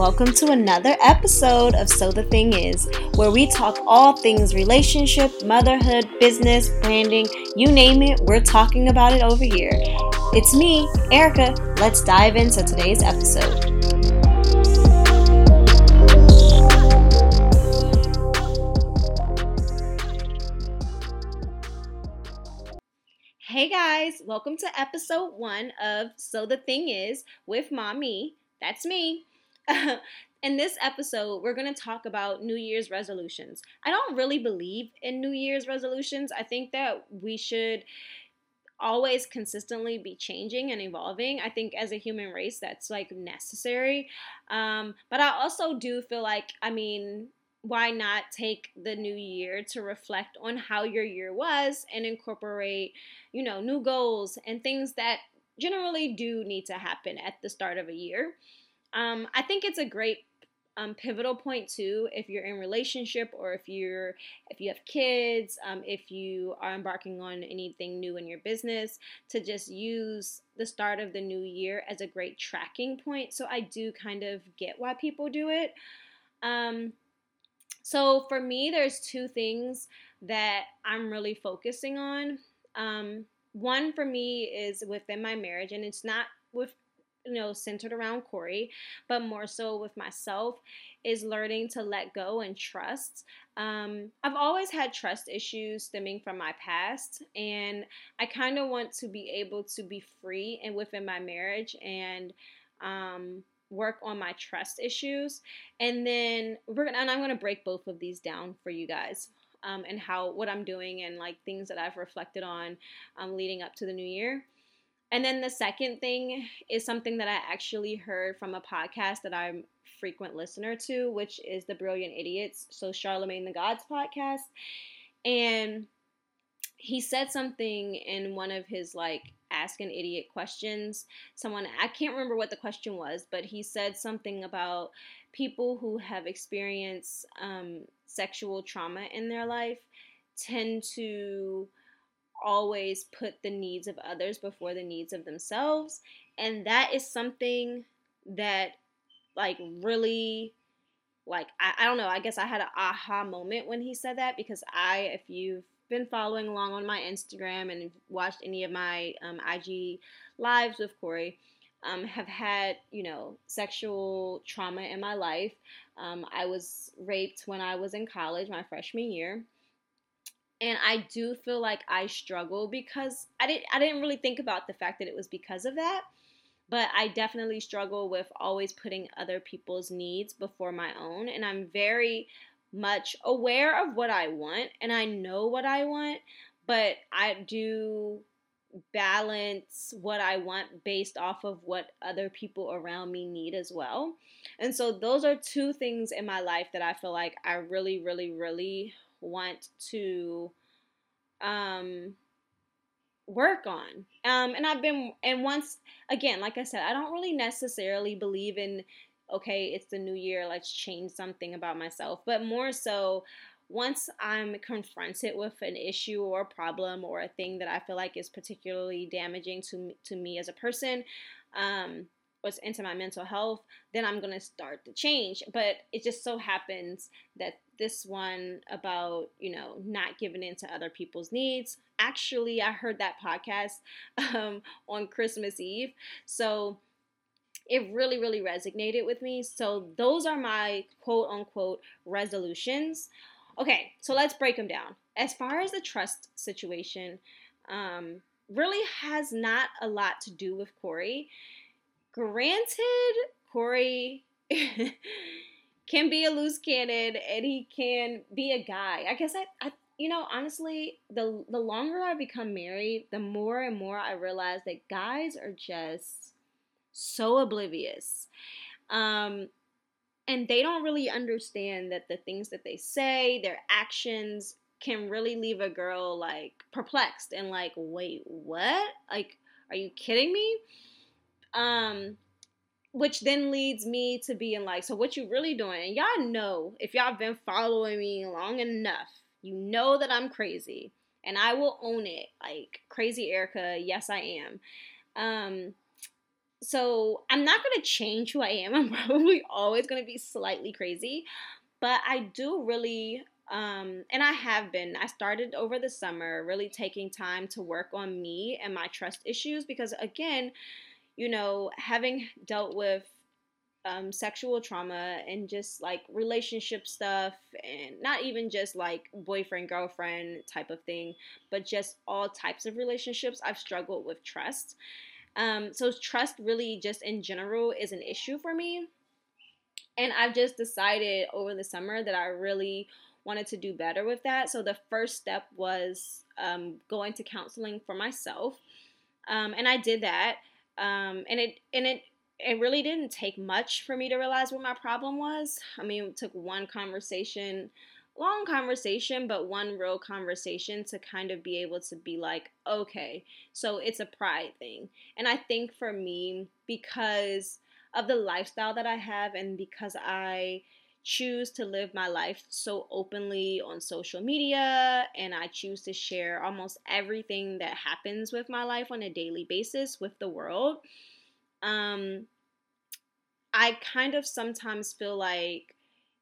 welcome to another episode of So the Thing Is, where we talk all things relationship, motherhood, business, branding, you name it, we're talking about it over here. It's me, Erica. Let's dive into today's episode. Hey guys, welcome to episode one of So the Thing Is with Mommy. That's me. in this episode, we're going to talk about New Year's resolutions. I don't really believe in New Year's resolutions. I think that we should always consistently be changing and evolving. I think as a human race, that's like necessary. Um, but I also do feel like, I mean, why not take the new year to reflect on how your year was and incorporate, you know, new goals and things that generally do need to happen at the start of a year. Um, I think it's a great um, pivotal point too if you're in relationship or if you're if you have kids um, if you are embarking on anything new in your business to just use the start of the new year as a great tracking point. So i do kind of get why people do it. Um, so for me there's two things that i'm really focusing on. Um, one for me is within my marriage and it's not with you know, centered around Corey, but more so with myself, is learning to let go and trust. Um, I've always had trust issues stemming from my past, and I kind of want to be able to be free and within my marriage and um, work on my trust issues. And then we're gonna, and I'm gonna break both of these down for you guys. Um, and how what I'm doing and like things that I've reflected on um, leading up to the new year. And then the second thing is something that I actually heard from a podcast that I'm frequent listener to, which is the Brilliant Idiots, so Charlamagne the God's podcast. And he said something in one of his like ask an idiot questions. Someone I can't remember what the question was, but he said something about people who have experienced um, sexual trauma in their life tend to always put the needs of others before the needs of themselves. And that is something that, like, really, like, I, I don't know, I guess I had an aha moment when he said that because I, if you've been following along on my Instagram and watched any of my um, IG lives with Corey, um, have had, you know, sexual trauma in my life. Um, I was raped when I was in college, my freshman year and I do feel like I struggle because I didn't I didn't really think about the fact that it was because of that. But I definitely struggle with always putting other people's needs before my own and I'm very much aware of what I want and I know what I want, but I do balance what I want based off of what other people around me need as well. And so those are two things in my life that I feel like I really really really want to um, work on. Um, and I've been, and once again, like I said, I don't really necessarily believe in, okay, it's the new year, let's change something about myself, but more so, once I'm confronted with an issue or a problem or a thing that I feel like is particularly damaging to to me as a person, um, into my mental health, then I'm to start to change. But it just so happens that this one about, you know, not giving in to other people's needs, actually, I heard that podcast um, on Christmas Eve. So it really, really resonated with me. So those are my quote unquote resolutions. Okay, so let's break them down. As far as the trust situation, um, really has not a lot to do with Corey Granted, Corey can be a loose cannon and he can be a guy. I guess I, I you know, honestly, the the longer I become married, the more and more I realize that guys are just so oblivious. Um, and they don't really understand that the things that they say, their actions can really leave a girl like perplexed and like, wait, what? Like, are you kidding me? Um, which then leads me to being like, so what you really doing? And y'all know if y'all been following me long enough, you know that I'm crazy, and I will own it. Like crazy Erica, yes I am. Um, so I'm not going to change who I am. I'm probably always going to be slightly crazy, but I do really um, and I have been. I started over the summer really taking time to work on me and my trust issues because, again, you know, having dealt with um, sexual trauma and just like relationship stuff, and not even just like boyfriend, girlfriend type of thing, but just all types of relationships, I've struggled with trust. Um, so, trust really just in general is an issue for me. And I've just decided over the summer that I really wanted to do better with that. So the first step was um, going to counseling for myself, um, and I did that. Um, and it and it it really didn't take much for me to realize what my problem was. I mean, it took one conversation, long conversation, but one real conversation to kind of be able to be like, okay, so it's a pride thing. And I think for me, because of the lifestyle that I have and because I choose to live my life so openly on social media and I choose to share almost everything that happens with my life on a daily basis with the world. Um, I kind of sometimes feel like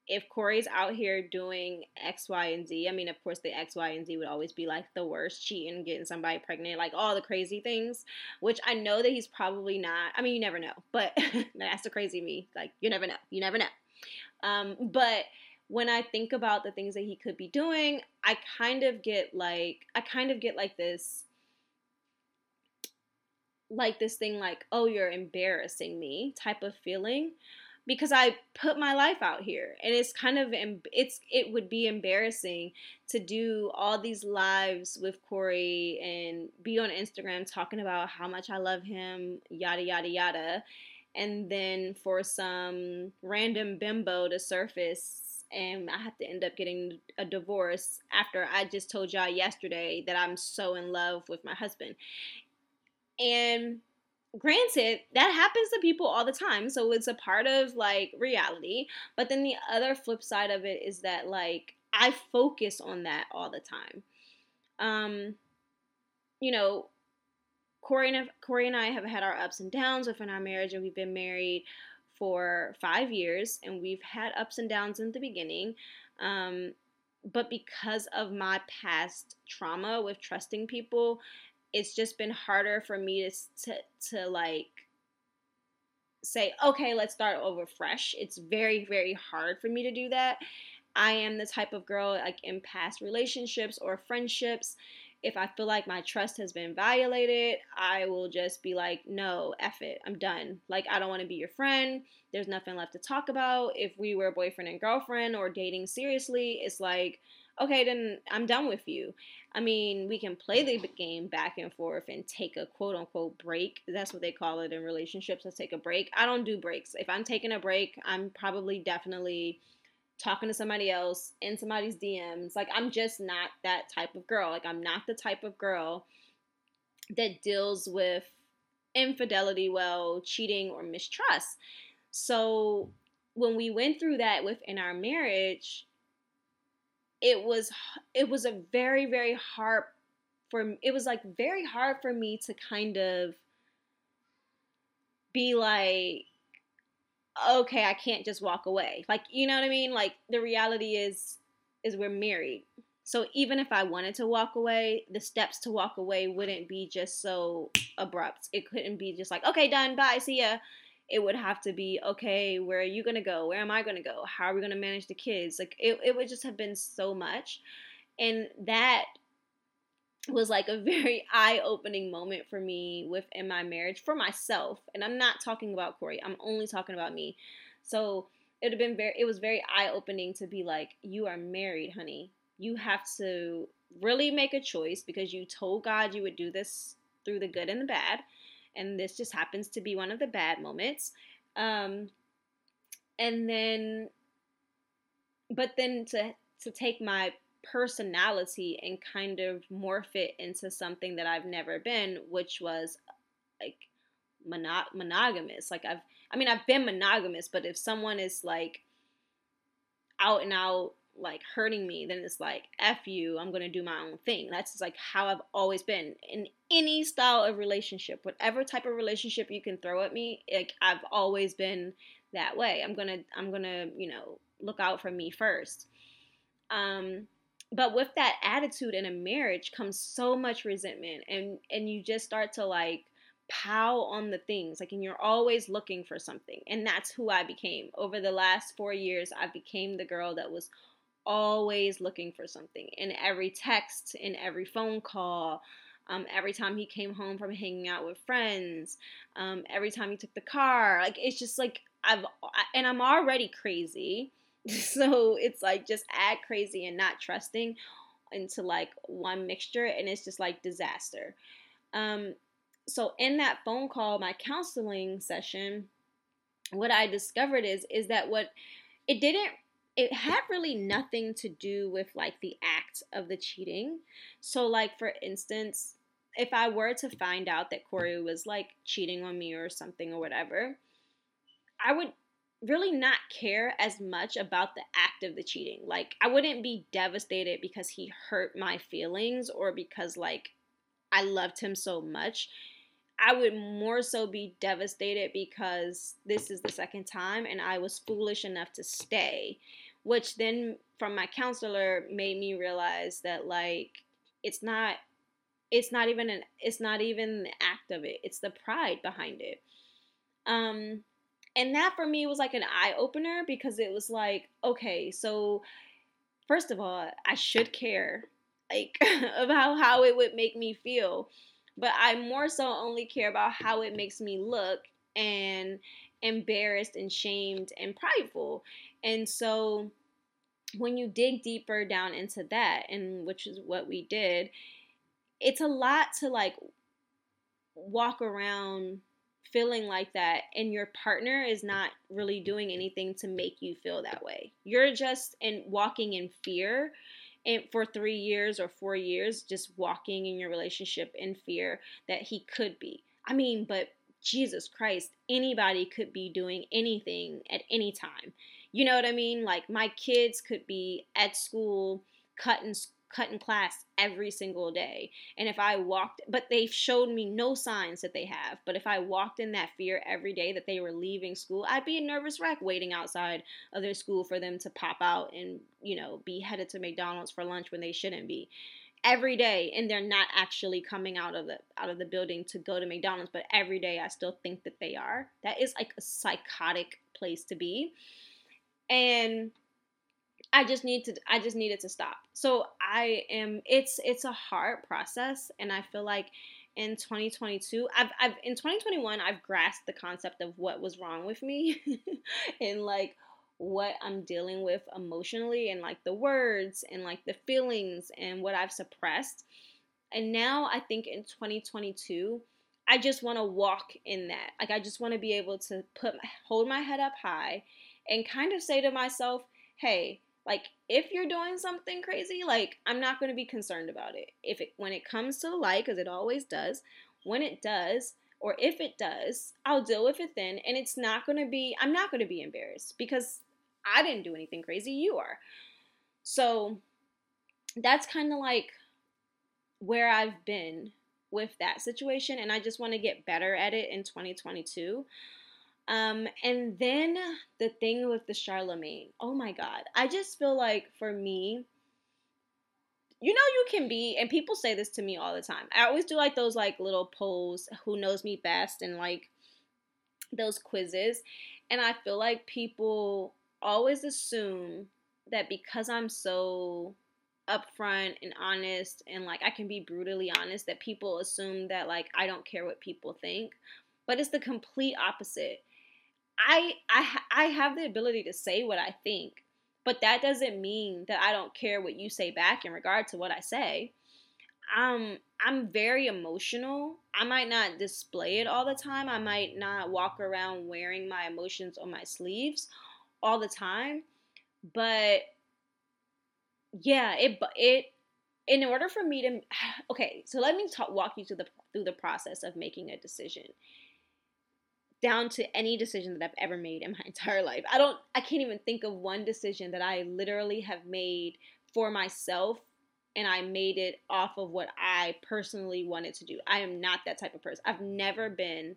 if Corey's out here doing X, Y, and Z, I mean, of course, the X, Y, and Z would always be like the worst cheating, getting somebody pregnant, like all the crazy things, which I know that he's probably not. I mean, you never know, but that's the crazy me. Like, you never know. You never know. Um, but when I think about the things that he could be doing, I kind of get like I kind of get like this like this thing like, "Oh, you're embarrassing me" type of feeling because I put my life out here and it's kind of it's it would be embarrassing to do all these lives with Corey and be on Instagram talking about how much I love him, yada yada yada and then for some random bimbo to surface and I have to end up getting a divorce after I just told y'all yesterday that I'm so in love with my husband. And granted, that happens to people all the time, so it's a part of like reality. But then the other flip side of it is that like I focus on that all the time. Um you know, Corey and Corey and I have had our ups and downs within our marriage, and we've been married for five years, and we've had ups and downs in the beginning. Um, but because of my past trauma with trusting people, it's just been harder for me to to, to like say, okay, let's start over fresh. It's very very hard for me to do that. I am the type of girl like in past relationships or friendships if I feel like my trust has been violated, I will just be like, no, F it, I'm done. Like, I don't want to be your friend. There's nothing left to talk about. If we were boyfriend and girlfriend or dating seriously, it's like, okay, then I'm done with you. I mean, we can play the game back and forth and take a quote unquote break. That's what they call it in relationships. Let's take a break. I don't do breaks. If I'm taking a break, I'm probably definitely talking to somebody else in somebody's DMs. Like I'm just not that type of girl. Like I'm not the type of girl that deals with infidelity well, cheating or mistrust. So when we went through that within our marriage, it was it was a very very hard for it was like very hard for me to kind of be like okay, I can't just walk away. Like, you know what I mean? Like the reality is is we're married. So even if I wanted to walk away, the steps to walk away wouldn't be just so abrupt. It couldn't be just like, okay, done, bye, see ya. It would have to be, okay, where are you gonna go? Where am I gonna go? How are we gonna manage the kids? Like it, it would just have been so much. And that was like a very eye-opening moment for me within my marriage for myself and i'm not talking about corey i'm only talking about me. So it have been very it was very eye-opening to be like you are married honey. You have to really make a choice because you told god you would do this through the good and the bad and this just happens to be one of the bad moments. Um and then but then to to take my personality and kind of morph it into something that I've never been, which was like mono- monogamous. Like I've, I mean, I've been monogamous, but if someone is like out and out like hurting me, then it's like F you, I'm gonna do my own thing. That's just like how I've always been in any style of relationship, whatever type of relationship you can throw at me, like I've always been that way. I'm gonna I'm gonna, you know, look out for me first. Um but with that attitude in a marriage comes so much resentment and and you just start to like pow on the things like and you're always looking for something and that's who i became. Over the last four years i became the girl that was always looking for something in every text in every phone call um, every time he came home from hanging out with friends um, every time he took the car like it's just like i've and i'm already crazy so it's like just add crazy and not trusting into like one mixture and it's just like disaster um so in that phone call, my counseling session, what I discovered is is that what it didn't it had really nothing to do with like the act of the cheating. So like for instance, if I were to find out that Corey was like cheating on me or something or whatever, I would really not care as much about the act of the cheating. Like I wouldn't be devastated because he hurt my feelings or because like I loved him so much. I would more so be devastated because this is the second time and I was foolish enough to stay, which then from my counselor made me realize that like it's not it's not even an it's not even the act of it. It's the pride behind it. Um and that for me was like an eye opener because it was like, okay, so first of all, I should care like about how it would make me feel but I more so only care about how it makes me look and embarrassed and shamed and prideful. And so when you dig deeper down into that, and which is what we did, it's a lot to like walk around feeling like that and your partner is not really doing anything to make you feel that way. You're just in walking in fear and for three years or four years just walking in your relationship in fear that he could be. I mean, but Jesus Christ, anybody could be doing anything at any time. You know what I mean? Like my kids could be at school cutting cut in class every single day. And if I walked, but they've showed me no signs that they have. But if I walked in that fear every day that they were leaving school, I'd be a nervous wreck waiting outside of their school for them to pop out and, you know, be headed to McDonald's for lunch when they shouldn't be. Every day, and they're not actually coming out of the out of the building to go to McDonald's, but every day I still think that they are. That is like a psychotic place to be. And I just need to I just needed to stop. So I am it's it's a hard process and I feel like in 2022 I've I've in 2021 I've grasped the concept of what was wrong with me and like what I'm dealing with emotionally and like the words and like the feelings and what I've suppressed. And now I think in 2022 I just want to walk in that. Like I just want to be able to put hold my head up high and kind of say to myself, "Hey, like if you're doing something crazy, like I'm not going to be concerned about it. If it when it comes to the light cuz it always does, when it does or if it does, I'll deal with it then and it's not going to be I'm not going to be embarrassed because I didn't do anything crazy, you are. So that's kind of like where I've been with that situation and I just want to get better at it in 2022. Um, and then the thing with the Charlamagne, oh my God. I just feel like for me, you know you can be and people say this to me all the time. I always do like those like little polls who knows me best and like those quizzes. And i feel like people always assume that because i'm so upfront and honest and like i can be brutally honest that people assume that like i don't care what people think. But it's the complete opposite I I I have the ability to say what I think, but that doesn't mean that I don't care what you say back in regard to what I say. Um, I'm very emotional. I might not display it all the time. I might not walk around wearing my emotions on my sleeves all the time, but yeah, it it in order for me to okay, so let me talk walk you through the through the process of making a decision down to any decision that I've ever made in my entire life. I don't I can't even think of one decision that I literally have made for myself and I made it off of what I personally wanted to do. I am not that type of person. I've never been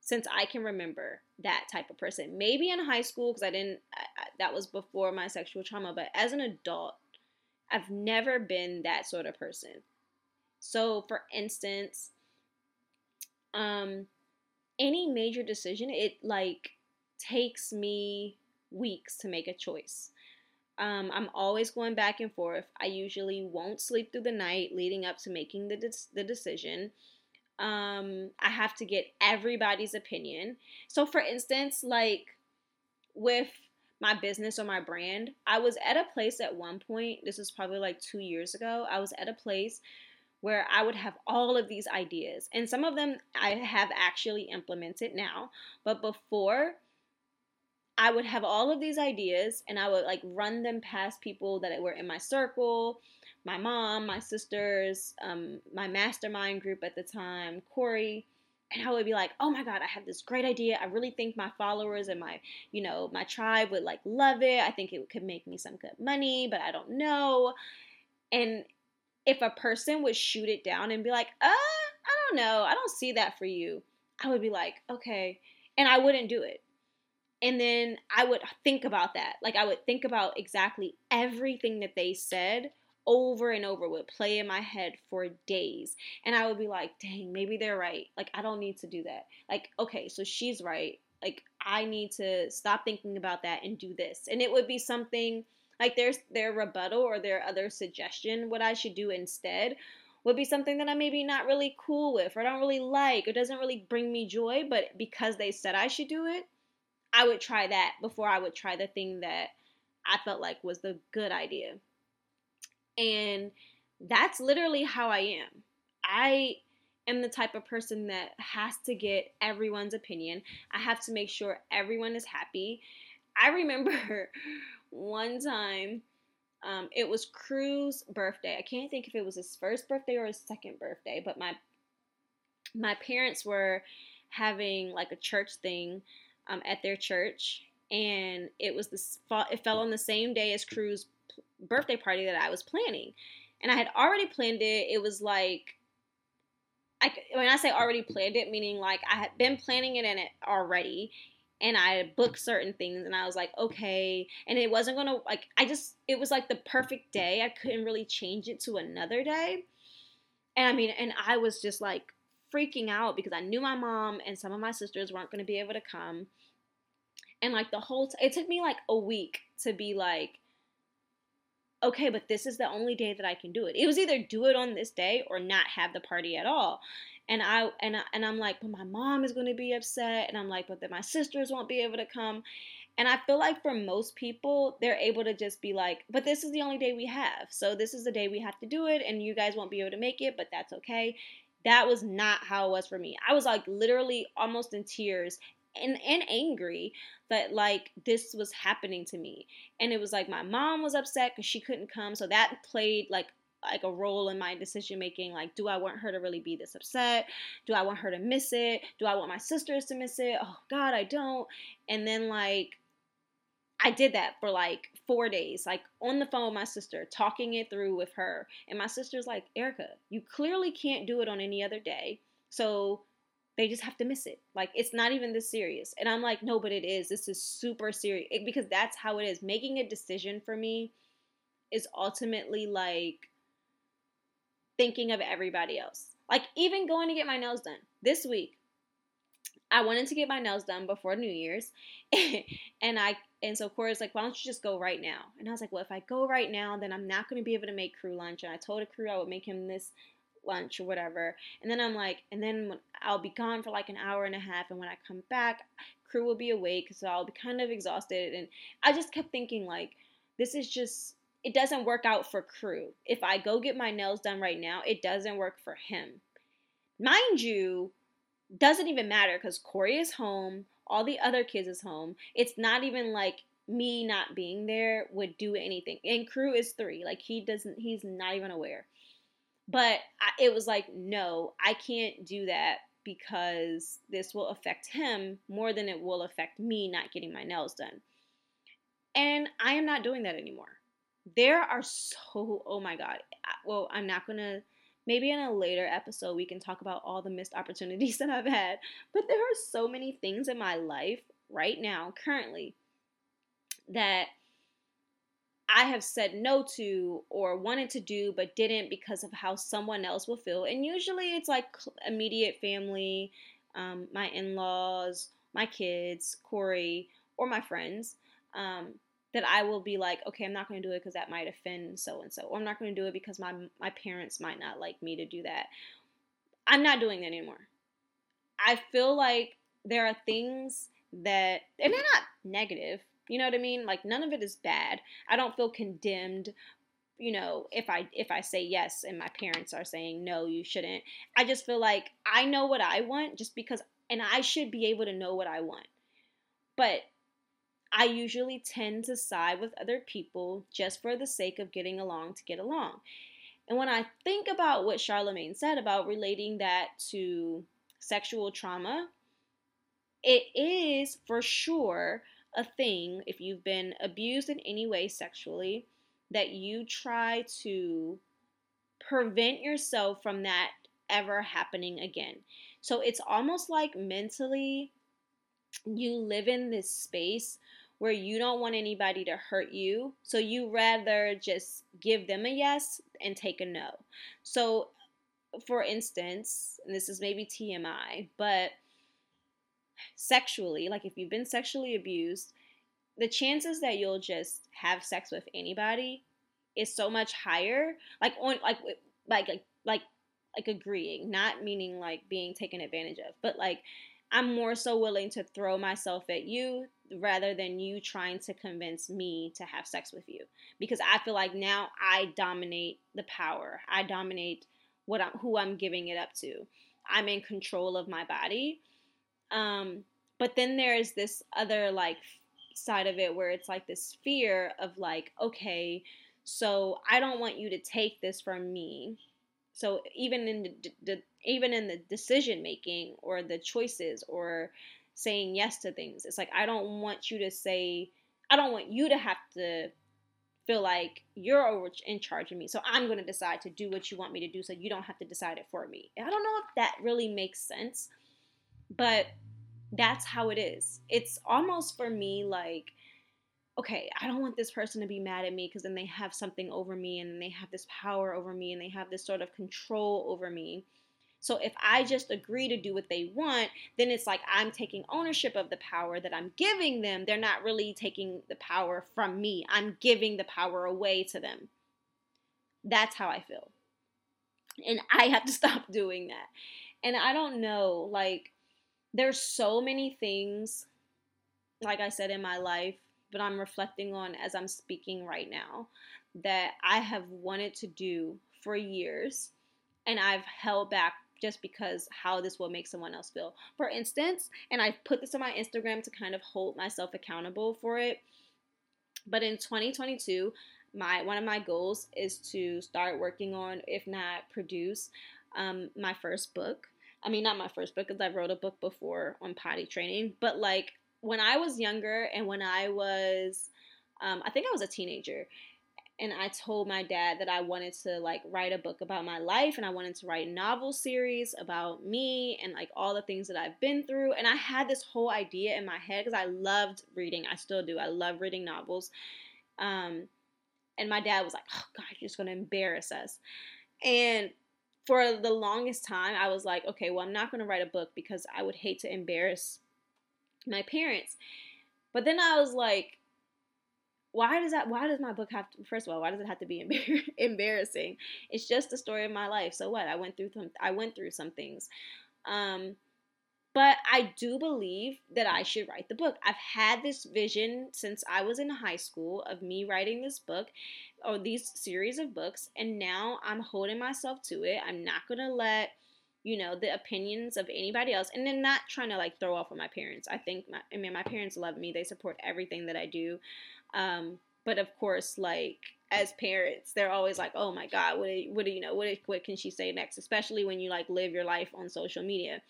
since I can remember that type of person. Maybe in high school because I didn't I, that was before my sexual trauma, but as an adult, I've never been that sort of person. So, for instance, um any major decision, it like takes me weeks to make a choice. Um, I'm always going back and forth. I usually won't sleep through the night leading up to making the, de- the decision. Um, I have to get everybody's opinion. So, for instance, like with my business or my brand, I was at a place at one point, this was probably like two years ago, I was at a place where I would have all of these ideas. And some of them I have actually implemented now. But before, I would have all of these ideas and I would like run them past people that were in my circle my mom, my sisters, um, my mastermind group at the time, Corey. And I would be like, oh my God, I have this great idea. I really think my followers and my, you know, my tribe would like love it. I think it could make me some good money, but I don't know. And if a person would shoot it down and be like, uh, I don't know, I don't see that for you, I would be like, okay. And I wouldn't do it. And then I would think about that. Like, I would think about exactly everything that they said over and over, would play in my head for days. And I would be like, dang, maybe they're right. Like, I don't need to do that. Like, okay, so she's right. Like, I need to stop thinking about that and do this. And it would be something like there's their rebuttal or their other suggestion what I should do instead would be something that I'm maybe not really cool with or don't really like or doesn't really bring me joy, but because they said I should do it, I would try that before I would try the thing that I felt like was the good idea. And that's literally how I am. I am the type of person that has to get everyone's opinion. I have to make sure everyone is happy. I remember one time um, it was Crew's birthday. I can't think if it was his first birthday or his second birthday, but my my parents were having like a church thing um, at their church, and it was this it fell on the same day as Crew's birthday party that I was planning, and I had already planned it. It was like I, when I say already planned it, meaning like I had been planning it in it already, and I booked certain things and I was like, okay. And it wasn't gonna like I just it was like the perfect day. I couldn't really change it to another day. And I mean, and I was just like freaking out because I knew my mom and some of my sisters weren't gonna be able to come. And like the whole t- it took me like a week to be like, okay, but this is the only day that I can do it. It was either do it on this day or not have the party at all and I and I, and I'm like, but my mom is going to be upset, and I'm like, but then my sisters won't be able to come. And I feel like for most people, they're able to just be like, but this is the only day we have. So this is the day we have to do it, and you guys won't be able to make it, but that's okay. That was not how it was for me. I was like literally almost in tears and, and angry that like this was happening to me. And it was like my mom was upset because she couldn't come. So that played like like a role in my decision making like do i want her to really be this upset? Do i want her to miss it? Do i want my sisters to miss it? Oh god i don't. And then like i did that for like four days like on the phone with my sister talking it through with her. And my sister's like erica you clearly can't do it on any other day. So they just have to miss it like it's not even this serious and i'm like no but it is this is super serious because that's how it is making a decision for me is ultimately like thinking of everybody else. Like even going to get my nails done this week. I wanted to get my nails done before New Year's, and I and so Corey's like, "Why don't you just go right now?" And I was like, "Well, if I go right now, then I'm not going to be able to make crew lunch." And I told a crew I would make him this lunch or whatever. And then I'm like, and then I'll be gone for like an hour and a half, and when I come back, crew will be awake, so I'll be kind of exhausted. And I just kept thinking like, this is just it doesn't work out for crew. If I go get my nails done right now, it doesn't work for him. Mind you, doesn't even matter because Corey is home, all the other kids is home. It's not even like me not being there would do anything. And crew is three. Like he doesn't, he's not even aware. But I, it was like, no, I can't do that because this will affect him more than it will affect me not getting my nails done. And I am not doing that anymore. There are so, oh my God. Well, I'm not going to, maybe in a later episode, we can talk about all the missed opportunities that I've had. But there are so many things in my life right now, currently, that I have said no to or wanted to do but didn't because of how someone else will feel. And usually it's like immediate family, um, my in laws, my kids, Corey, or my friends. Um, that I will be like, okay, I'm not going to do it because that might offend so and so, or I'm not going to do it because my my parents might not like me to do that. I'm not doing that anymore. I feel like there are things that, and they're not negative. You know what I mean? Like none of it is bad. I don't feel condemned you know if i if i say yes and my parents are saying no you shouldn't i just feel like i know what i want just because and i should be able to know what i want but i usually tend to side with other people just for the sake of getting along to get along and when i think about what charlamagne said about relating that to sexual trauma it is for sure a thing if you've been abused in any way sexually that you try to prevent yourself from that ever happening again. So it's almost like mentally you live in this space where you don't want anybody to hurt you. So you rather just give them a yes and take a no. So for instance, and this is maybe TMI, but sexually, like if you've been sexually abused, the chances that you'll just have sex with anybody is so much higher. Like on like like like like agreeing, not meaning like being taken advantage of, but like I'm more so willing to throw myself at you rather than you trying to convince me to have sex with you because I feel like now I dominate the power. I dominate what I'm who I'm giving it up to. I'm in control of my body um, but then there's this other like side of it where it's like this fear of like, okay, so I don't want you to take this from me. So even in the, the even in the decision making or the choices or saying yes to things, it's like I don't want you to say I don't want you to have to feel like you're over in charge of me. So I'm going to decide to do what you want me to do so you don't have to decide it for me. I don't know if that really makes sense. But that's how it is. It's almost for me like, okay, I don't want this person to be mad at me because then they have something over me and they have this power over me and they have this sort of control over me. So if I just agree to do what they want, then it's like I'm taking ownership of the power that I'm giving them. They're not really taking the power from me. I'm giving the power away to them. That's how I feel. And I have to stop doing that. And I don't know, like, there's so many things, like I said, in my life, but I'm reflecting on as I'm speaking right now, that I have wanted to do for years and I've held back just because how this will make someone else feel. For instance, and I've put this on my Instagram to kind of hold myself accountable for it. But in 2022, my one of my goals is to start working on, if not produce, um, my first book. I mean, not my first book because I wrote a book before on potty training, but like when I was younger and when I was, um, I think I was a teenager, and I told my dad that I wanted to like write a book about my life and I wanted to write a novel series about me and like all the things that I've been through. And I had this whole idea in my head because I loved reading. I still do. I love reading novels. Um, and my dad was like, "Oh God, you're just gonna embarrass us." And for the longest time, I was like, okay, well, I'm not going to write a book because I would hate to embarrass my parents. But then I was like, why does that? Why does my book have to? First of all, why does it have to be embarrassing? It's just the story of my life. So what? I went through some. I went through some things. Um, but I do believe that I should write the book. I've had this vision since I was in high school of me writing this book or these series of books, and now I'm holding myself to it. I'm not going to let you know the opinions of anybody else and then not trying to like throw off on my parents i think my, i mean my parents love me they support everything that i do um, but of course like as parents. They're always like, "Oh my God, what? Do, what do you know? What? What can she say next?" Especially when you like live your life on social media.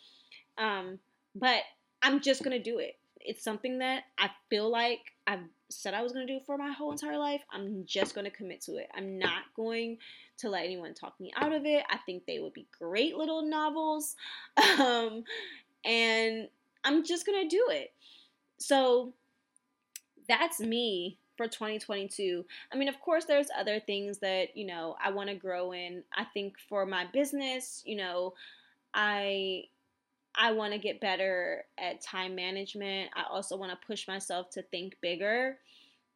Um, but I'm just gonna do it. It's something that I feel like I've said I was gonna do for my whole entire life. I'm just gonna commit to it. I'm not going to let anyone talk me out of it. I think they would be great little novels. Um, and I'm just gonna do it. So that's me for 2022. I mean, of course, there's other things that, you know, I want to grow in. I think for my business, you know, I I want to get better at time management. I also want to push myself to think bigger.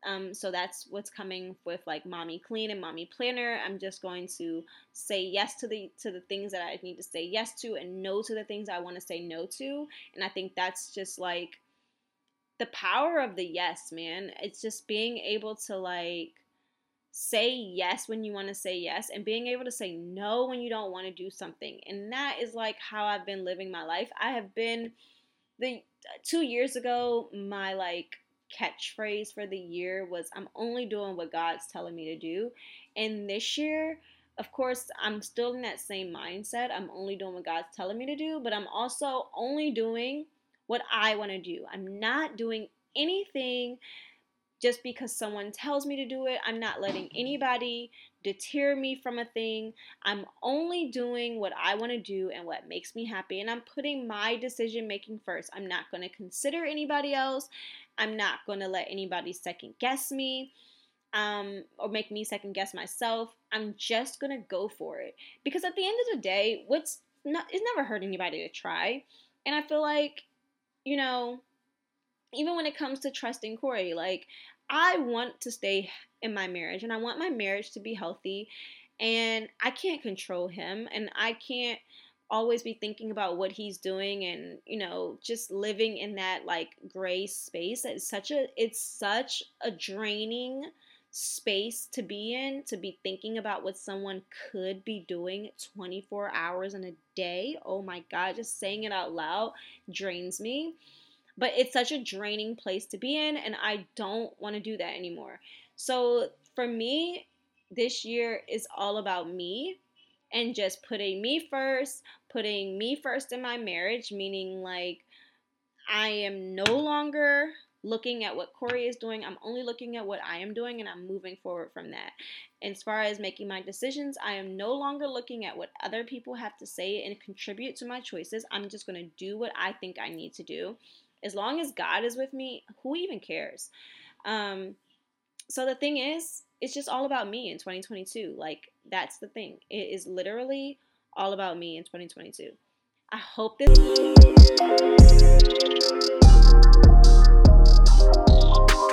Um, so that's what's coming with like mommy clean and mommy planner. I'm just going to say yes to the to the things that I need to say yes to and no to the things I want to say no to. And I think that's just like the power of the yes, man. It's just being able to like say yes when you want to say yes and being able to say no when you don't want to do something. And that is like how I've been living my life. I have been the 2 years ago my like catchphrase for the year was I'm only doing what God's telling me to do. And this year, of course, I'm still in that same mindset. I'm only doing what God's telling me to do, but I'm also only doing what I want to do. I'm not doing anything just because someone tells me to do it. I'm not letting anybody deter me from a thing. I'm only doing what I want to do and what makes me happy. And I'm putting my decision making first. I'm not going to consider anybody else. I'm not going to let anybody second guess me um, or make me second guess myself. I'm just going to go for it. Because at the end of the day, what's not, it's never hurt anybody to try. And I feel like, you know, even when it comes to trusting Corey, like I want to stay in my marriage and I want my marriage to be healthy and I can't control him and I can't always be thinking about what he's doing and you know just living in that like gray space. It's such a it's such a draining space to be in to be thinking about what someone could be doing 24 hours in a day. Oh my god just saying it out loud drains me but it's such a draining place to be in and i don't want to do that anymore so for me this year is all about me and just putting me first, putting me first in my marriage, meaning like I am no longer looking at what Corey is doing. I'm only looking at what I am doing and I'm moving forward from that. As far as making my decisions, I am no longer looking at what other people have to say and contribute to my choices. I'm just going to do what I think I need to do. As long as God is with me, who even cares? Um, so the thing is, it's just all about me in 2022. Like, that's the thing. It is literally all about me in 2022. I hope this.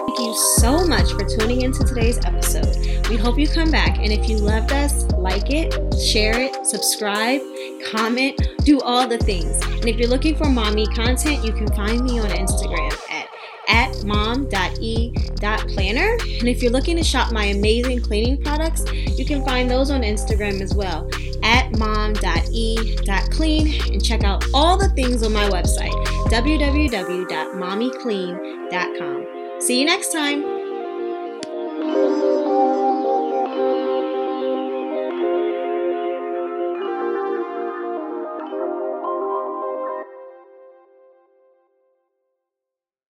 Thank you so much for tuning into today's episode. We hope you come back. And if you loved us, like it, share it, subscribe, comment, do all the things. And if you're looking for mommy content, you can find me on Instagram at at mom.e.planner. And if you're looking to shop my amazing cleaning products, you can find those on Instagram as well at mom.e.clean and check out all the things on my website www.mommyclean.com. See you next time.